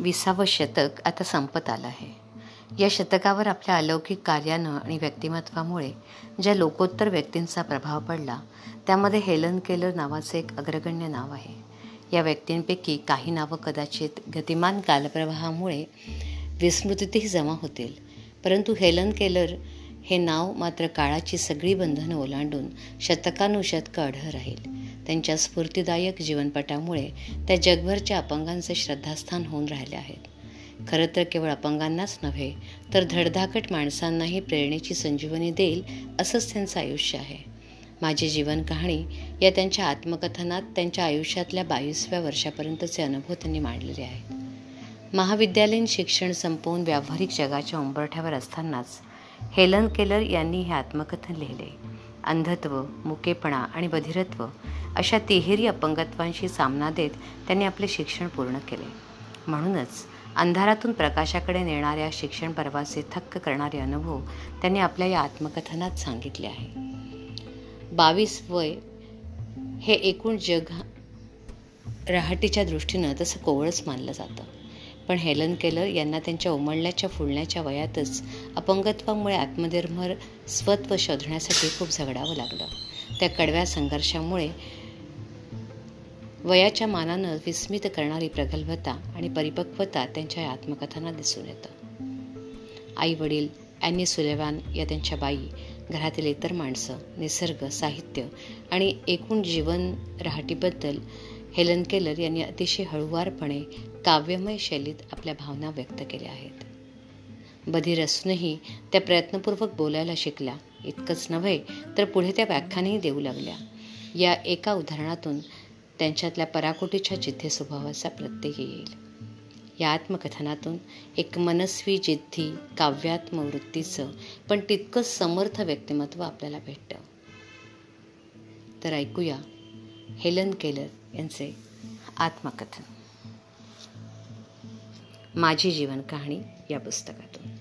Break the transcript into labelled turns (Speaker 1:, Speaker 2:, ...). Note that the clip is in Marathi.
Speaker 1: विसावं शतक आता संपत आलं आहे. या शतकावर आपल्या अलौकिक कार्यानं आणि व्यक्तिमत्वामुळे ज्या लोकोत्तर व्यक्तींचा प्रभाव पडला त्यामध्ये हेलन केलर नावाचं एक अग्रगण्य नाव आहे. या व्यक्तींपैकी काही नावं कदाचित गतिमान कालप्रवाहामुळे विस्मृतीतही जमा होतील परंतु हेलन केलर हे नाव मात्र काळाची सगळी बंधनं ओलांडून शतकानुशतकं अढळ राहील. त्यांच्या स्फूर्तिदायक जीवनपटामुळे त्या जगभरच्या अपंगांचे श्रद्धास्थान होऊन राहिले आहेत. खरं तर केवळ अपंगांनाच नव्हे तर धडधाकट माणसांनाही प्रेरणेची संजीवनी देईल असंच त्यांचं आयुष्य आहे. माझी जीवन कहाणी या त्यांच्या आत्मकथनात त्यांच्या आयुष्यातल्या बावीसव्या वर्षापर्यंतचे अनुभव त्यांनी मांडलेले आहेत. महाविद्यालयीन शिक्षण संपवून व्यावहारिक जगाच्या उंबरठ्यावर असतानाच हेलन केलर यांनी हे आत्मकथन लिहिले. अंधत्व मुकेपणा आणि बधिरत्व अशा तिहेरी अपंगत्वांशी सामना देत त्यांनी आपले शिक्षण पूर्ण केले. म्हणूनच अंधारातून प्रकाशाकडे नेणाऱ्या शिक्षण पर्वाचे थक्क करणारे अनुभव त्यांनी आपल्या या आत्मकथनात सांगितले आहे. बावीस वय हे एकूण जग रहाटीच्या दृष्टीनं तसं कोवळच मानलं जातं. पण हेलन केलर यांना त्यांच्या उमळण्याच्या फुलण्याच्या वयातच अपंगत्वामुळे आत्मनिर्भर स्वत्व शोधण्यासाठी खूप झगडावं लागलं. त्या कडव्या संघर्षामुळे वयाच्या मानानं विस्मित करणारी प्रगल्भता आणि परिपक्वता त्यांच्या आत्मकथांना दिसून येतं. आई वडील ॲनी सुलेवान या त्यांच्या बाई घरातील इतर माणसं निसर्ग साहित्य आणि एकूण जीवन रहाटीबद्दल हेलन केलर यांनी अतिशय हळुवारपणे काव्यमय शैलीत आपल्या भावना व्यक्त केल्या आहेत. बधीर असूनही त्या प्रयत्नपूर्वक बोलायला शिकल्या. इतकंच नव्हे तर पुढे त्या व्याख्यानही देऊ लागल्या. या एका उदाहरणातून त्यांच्यातल्या पराकोटीच्या जिथे स्वभावाचा प्रत्यय येईल. या आत्मकथनातून एक मनस्वी जिद्दी काव्यात्म वृत्तीचं पण तितकं समर्थ व्यक्तिमत्व आपल्याला भेटतं. तर ऐकूया हेलन केलर यांचे आत्मकथन. माझी जीवन कहाणी या पुस्तकातून.